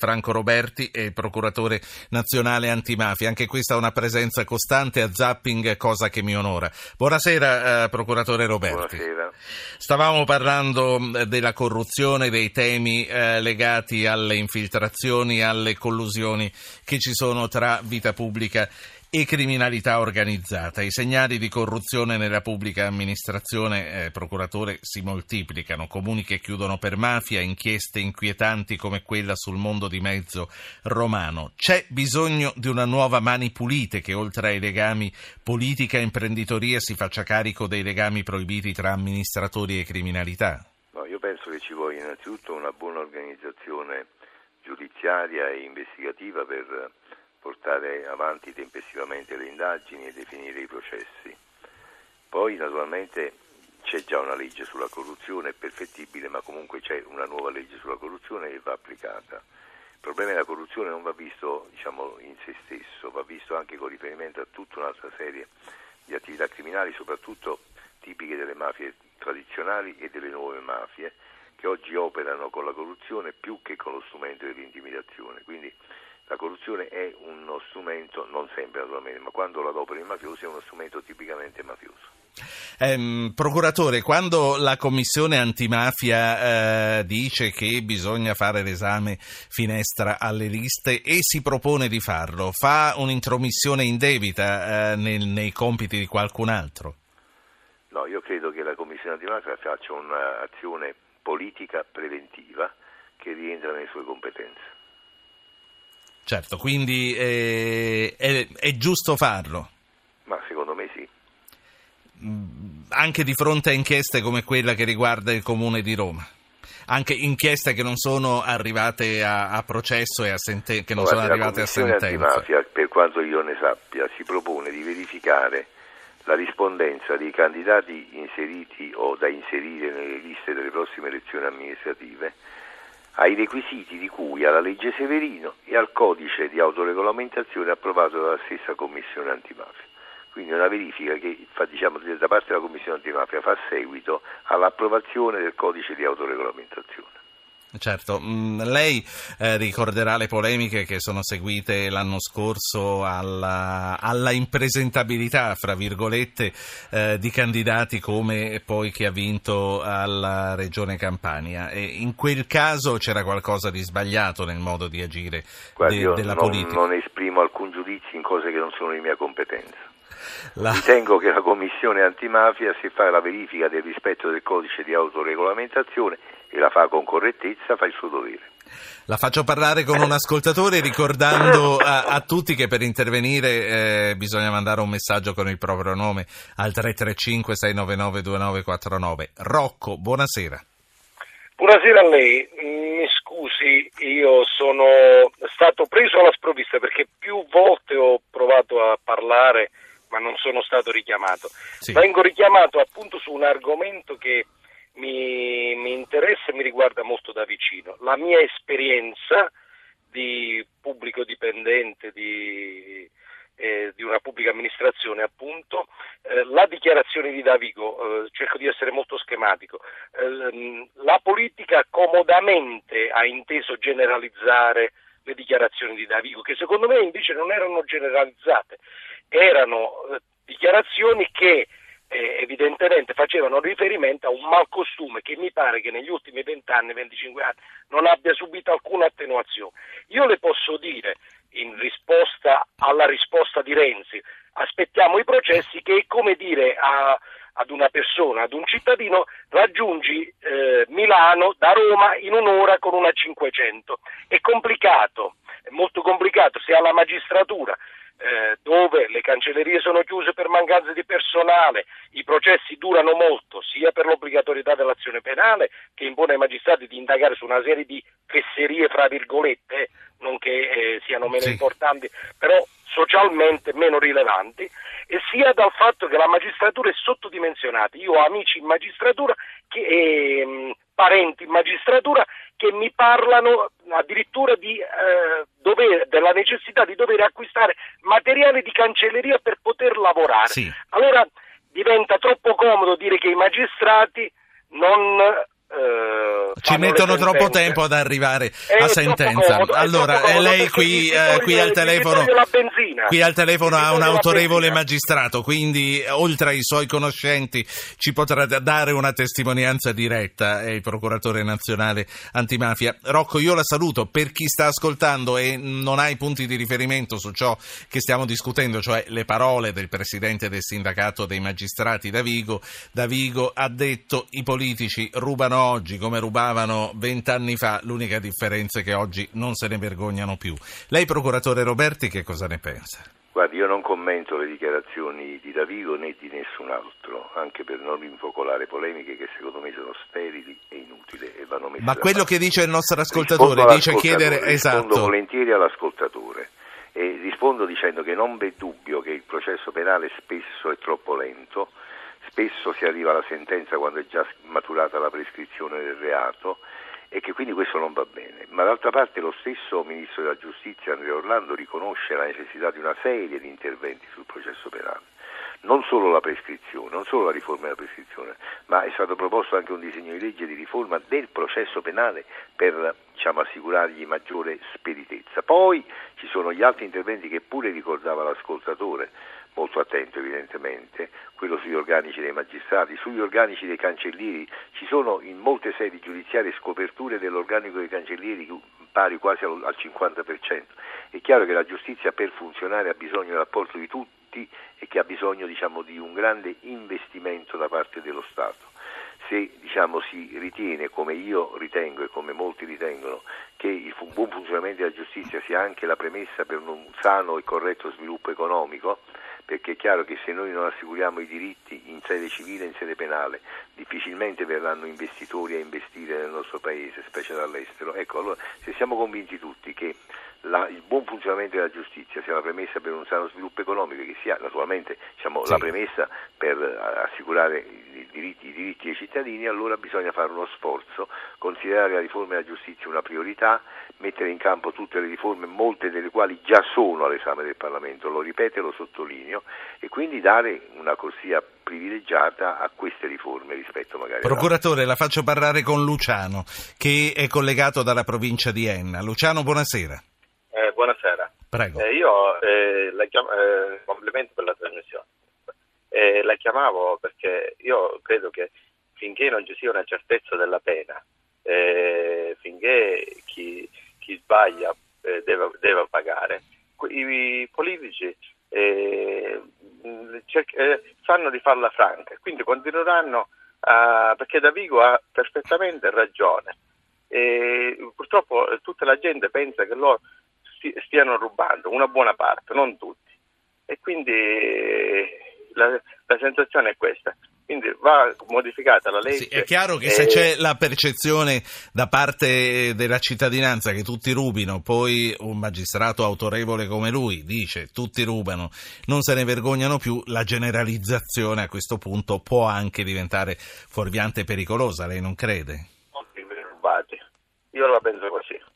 Franco Roberti è procuratore nazionale antimafia. Anche questa è una presenza costante a Zapping, cosa che mi onora. Buonasera, eh, procuratore Roberti. Buonasera. Stavamo parlando eh, della corruzione, dei temi eh, legati alle infiltrazioni, alle collusioni che ci sono tra vita pubblica e criminalità organizzata. I segnali di corruzione nella pubblica amministrazione, eh, procuratore, si moltiplicano. Comuni che chiudono per mafia, inchieste inquietanti come quella sul mondo di mezzo romano. C'è bisogno di una nuova Mani Pulite che oltre ai legami politica e imprenditoria si faccia carico dei legami proibiti tra amministratori e criminalità? No, io penso che ci voglia innanzitutto una buona organizzazione giudiziaria e investigativa per portare avanti tempestivamente le indagini e definire i processi. Poi naturalmente c'è già una legge sulla corruzione, è perfettibile, ma comunque c'è una nuova legge sulla corruzione e va applicata. Il problema della corruzione non va visto diciamo, in se stesso, va visto anche con riferimento a tutta un'altra serie di attività criminali, soprattutto tipiche delle mafie tradizionali e delle nuove mafie, che oggi operano con la corruzione più che con lo strumento dell'intimidazione. Quindi la corruzione è uno strumento, non sempre naturalmente, ma quando la adoperano i mafiosi è uno strumento tipicamente mafioso. Eh, procuratore, quando la commissione antimafia eh, dice che bisogna fare l'esame finestra alle liste e si propone di farlo, fa un'intromissione indebita eh, nel, nei compiti di qualcun altro? No, io credo che la commissione antimafia faccia un'azione politica preventiva che rientra nelle sue competenze. Certo, quindi eh, è, è, giusto farlo. Ma secondo me sì. Mm, anche di fronte a inchieste come quella che riguarda il Comune di Roma. Anche inchieste che non sono arrivate a, a processo e a senten- che non Guarda, sono arrivate a sentenza. La antimafia, per quanto io ne sappia, si propone di verificare la rispondenza dei candidati inseriti o da inserire nelle liste delle prossime elezioni amministrative ai requisiti di cui alla legge Severino e al codice di autoregolamentazione approvato dalla stessa Commissione antimafia. Quindi una verifica che fa, diciamo, da parte della Commissione antimafia fa seguito all'approvazione del codice di autoregolamentazione. Certo, mm, lei eh, ricorderà le polemiche che sono seguite l'anno scorso alla, alla impresentabilità, fra virgolette, eh, di candidati come poi chi ha vinto alla Regione Campania. E in quel caso c'era qualcosa di sbagliato nel modo di agire Guardi, de, della non, politica. Non esprimo alcun giudizio in cose che non sono di mia competenza. La... Ritengo che la Commissione antimafia, se fa la verifica del rispetto del codice di autoregolamentazione e la fa con correttezza, fa il suo dovere. La faccio parlare con un ascoltatore ricordando a, a tutti che per intervenire eh, bisogna mandare un messaggio con il proprio nome al 335 699 2949. Rocco, buonasera. Buonasera a lei, mi scusi, io sono stato preso alla sprovvista perché più volte ho provato a parlare ma non sono stato richiamato. Sì. Vengo richiamato appunto su un argomento che mi, mi interessa e mi riguarda molto da vicino. La mia esperienza di pubblico dipendente di, eh, di una pubblica amministrazione, appunto, eh, la dichiarazione di Davigo, eh, cerco di essere molto schematico, eh, la politica comodamente ha inteso generalizzare le dichiarazioni di Davigo, che secondo me invece non erano generalizzate, erano eh, dichiarazioni che eh, evidentemente facevano riferimento a un malcostume che mi pare che negli ultimi 20 anni, 25 anni non abbia subito alcuna attenuazione. Io le posso dire in risposta alla risposta di Renzi, aspettiamo i processi che è come dire a, ad una persona, ad un cittadino, raggiungi eh, Milano da Roma in un'ora con una 500. È complicato, è molto complicato, se alla magistratura le cancellerie sono chiuse per mancanza di personale, i processi durano molto, sia per l'obbligatorietà dell'azione penale che impone ai magistrati di indagare su una serie di fesserie, fra virgolette, eh, non che eh, siano meno sì. importanti, però socialmente meno rilevanti, e sia dal fatto che la magistratura è sottodimensionata. Io ho amici in magistratura che, e ehm, parenti in magistratura che mi parlano addirittura di, eh, dover, della necessità di dover acquistare materiale di cancelleria per poter lavorare. Sì. Allora diventa troppo comodo dire che i magistrati non eh, ci mettono troppo tempo ad arrivare a sentenza. Comodo, allora, comodo, lei qui, eh, qui al telefono, qui al telefono ha un autorevole magistrato, quindi oltre ai suoi conoscenti ci potrà dare una testimonianza diretta, è il procuratore nazionale antimafia. Rocco, io la saluto. Per chi sta ascoltando e non ha i punti di riferimento su ciò che stiamo discutendo, cioè le parole del presidente del sindacato dei magistrati Davigo, Davigo ha detto i politici rubano oggi come rubavano vent'anni fa, l'unica differenza è che oggi non se ne vergognano più. Lei, procuratore Roberti, che cosa ne pensa? Guardi, io non commento le dichiarazioni di Davigo né di nessun altro, anche per non infocolare polemiche che secondo me sono sterili e inutili e vanno messe Ma quello parte. che dice il nostro ascoltatore, dice chiedere esatto. Rispondo volentieri all'ascoltatore e rispondo dicendo che non v'è dubbio che il processo penale spesso è troppo lento spesso si arriva alla sentenza quando è già maturata la prescrizione del reato e che quindi questo non va bene. Ma d'altra parte lo stesso Ministro della Giustizia Andrea Orlando riconosce la necessità di una serie di interventi sul processo penale. Non solo la prescrizione, non solo la riforma della prescrizione, ma è stato proposto anche un disegno di legge di riforma del processo penale per diciamo, assicurargli maggiore speditezza. Poi ci sono gli altri interventi che pure ricordava l'ascoltatore, molto attento evidentemente, quello sugli organici dei magistrati, sugli organici dei cancellieri, ci sono in molte sedi giudiziarie scoperture dell'organico dei cancellieri pari quasi al, 50%. È chiaro che la giustizia per funzionare ha bisogno dell'apporto di tutti e che ha bisogno diciamo, di un grande investimento da parte dello Stato. Se diciamo, si ritiene, come io ritengo e come molti ritengono, che il buon funzionamento della giustizia sia anche la premessa per un sano e corretto sviluppo economico, perché è chiaro che se noi non assicuriamo i diritti in sede civile e in sede penale, difficilmente verranno investitori a investire nel nostro paese, specie dall'estero. Ecco, allora, se siamo convinti tutti che la, il buon funzionamento della giustizia sia la premessa per un sano sviluppo economico, che sia naturalmente diciamo, sì. la premessa per assicurare i diritti, i diritti ai cittadini, allora bisogna fare uno sforzo, considerare la riforma della giustizia una priorità, mettere in campo tutte le riforme, molte delle quali già sono all'esame del Parlamento, lo ripeto e lo sottolineo, e quindi dare una corsia privilegiata a queste riforme rispetto magari Procuratore, la faccio parlare con Luciano, che è collegato dalla provincia di Enna. Luciano, buonasera. Eh, buonasera. Prego. Eh, io eh, la chiam- eh, complimenti per la trasmissione. Eh, la chiamavo perché io credo che finché non ci sia una certezza della pena, eh, finché chi chi sbaglia eh, deve, deve, pagare. I, i politici eh, cerc- eh, sanno di farla franca, quindi continueranno a, perché Davigo ha perfettamente ragione. E purtroppo eh, tutta la gente pensa che loro stiano rubando, una buona parte, non tutti. E quindi la, la sensazione è questa. Quindi va modificata la legge. Sì, è chiaro che e... se c'è la percezione da parte della cittadinanza che tutti rubino, poi un magistrato autorevole come lui dice tutti rubano, non se ne vergognano più, la generalizzazione a questo punto può anche diventare fuorviante e pericolosa, lei non crede? Tutti rubati. Io la penso così.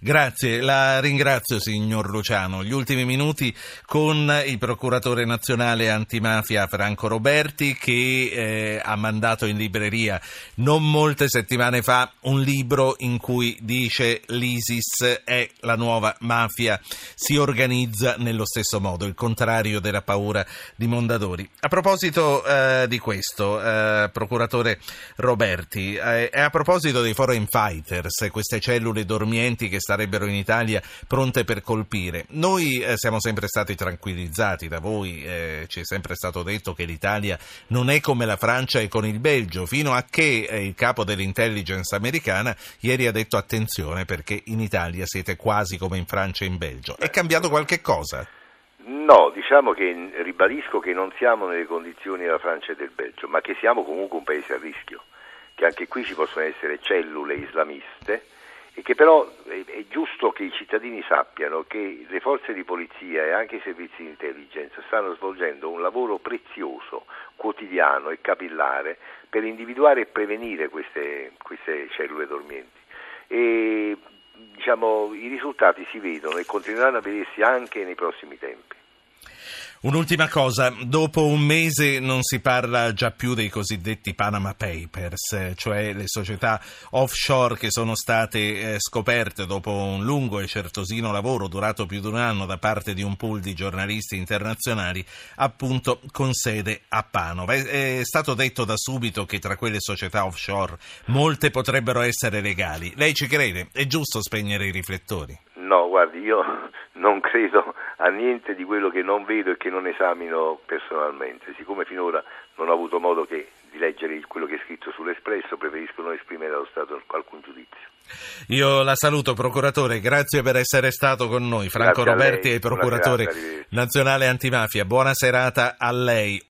Grazie, la ringrazio signor Luciano. Gli ultimi minuti con il procuratore nazionale antimafia Franco Roberti che eh, ha mandato in libreria non molte settimane fa un libro in cui dice l'ISIS è la nuova mafia, si organizza nello stesso modo, il contrario della paura di Mondadori. A proposito eh, di questo, eh, procuratore Roberti, eh, e a proposito dei foreign fighters, queste cellule dormienti che starebbero in Italia pronte per colpire. Noi eh, siamo sempre stati tranquillizzati da voi, eh, ci è sempre stato detto che l'Italia non è come la Francia e con il Belgio, fino a che eh, il capo dell'intelligence americana ieri ha detto attenzione perché in Italia siete quasi come in Francia e in Belgio. È cambiato qualche cosa? No, diciamo che ribadisco che non siamo nelle condizioni della Francia e del Belgio, ma che siamo comunque un paese a rischio, che anche qui ci possono essere cellule islamiste e che però è, giusto che i cittadini sappiano che le forze di polizia e anche i servizi di intelligence stanno svolgendo un lavoro prezioso, quotidiano e capillare per individuare e prevenire queste, queste cellule dormienti. E, diciamo, I risultati si vedono e continueranno a vedersi anche nei prossimi tempi. Un'ultima cosa, dopo un mese non si parla già più dei cosiddetti Panama Papers, cioè le società offshore che sono state eh, scoperte dopo un lungo e certosino lavoro durato più di un anno da parte di un pool di giornalisti internazionali, appunto con sede a Panova. È, stato detto da subito che tra quelle società offshore molte potrebbero essere legali. Lei ci crede? È giusto spegnere i riflettori? No, guardi, io non credo a niente di quello che non vedo e che non esamino personalmente. Siccome finora non ho avuto modo che di leggere quello che è scritto sull'Espresso, preferisco non esprimere allo Stato alcun giudizio. Io la saluto, procuratore, grazie per essere stato con noi. Franco Grazie Roberti è procuratore serata, nazionale antimafia. Buona serata a lei.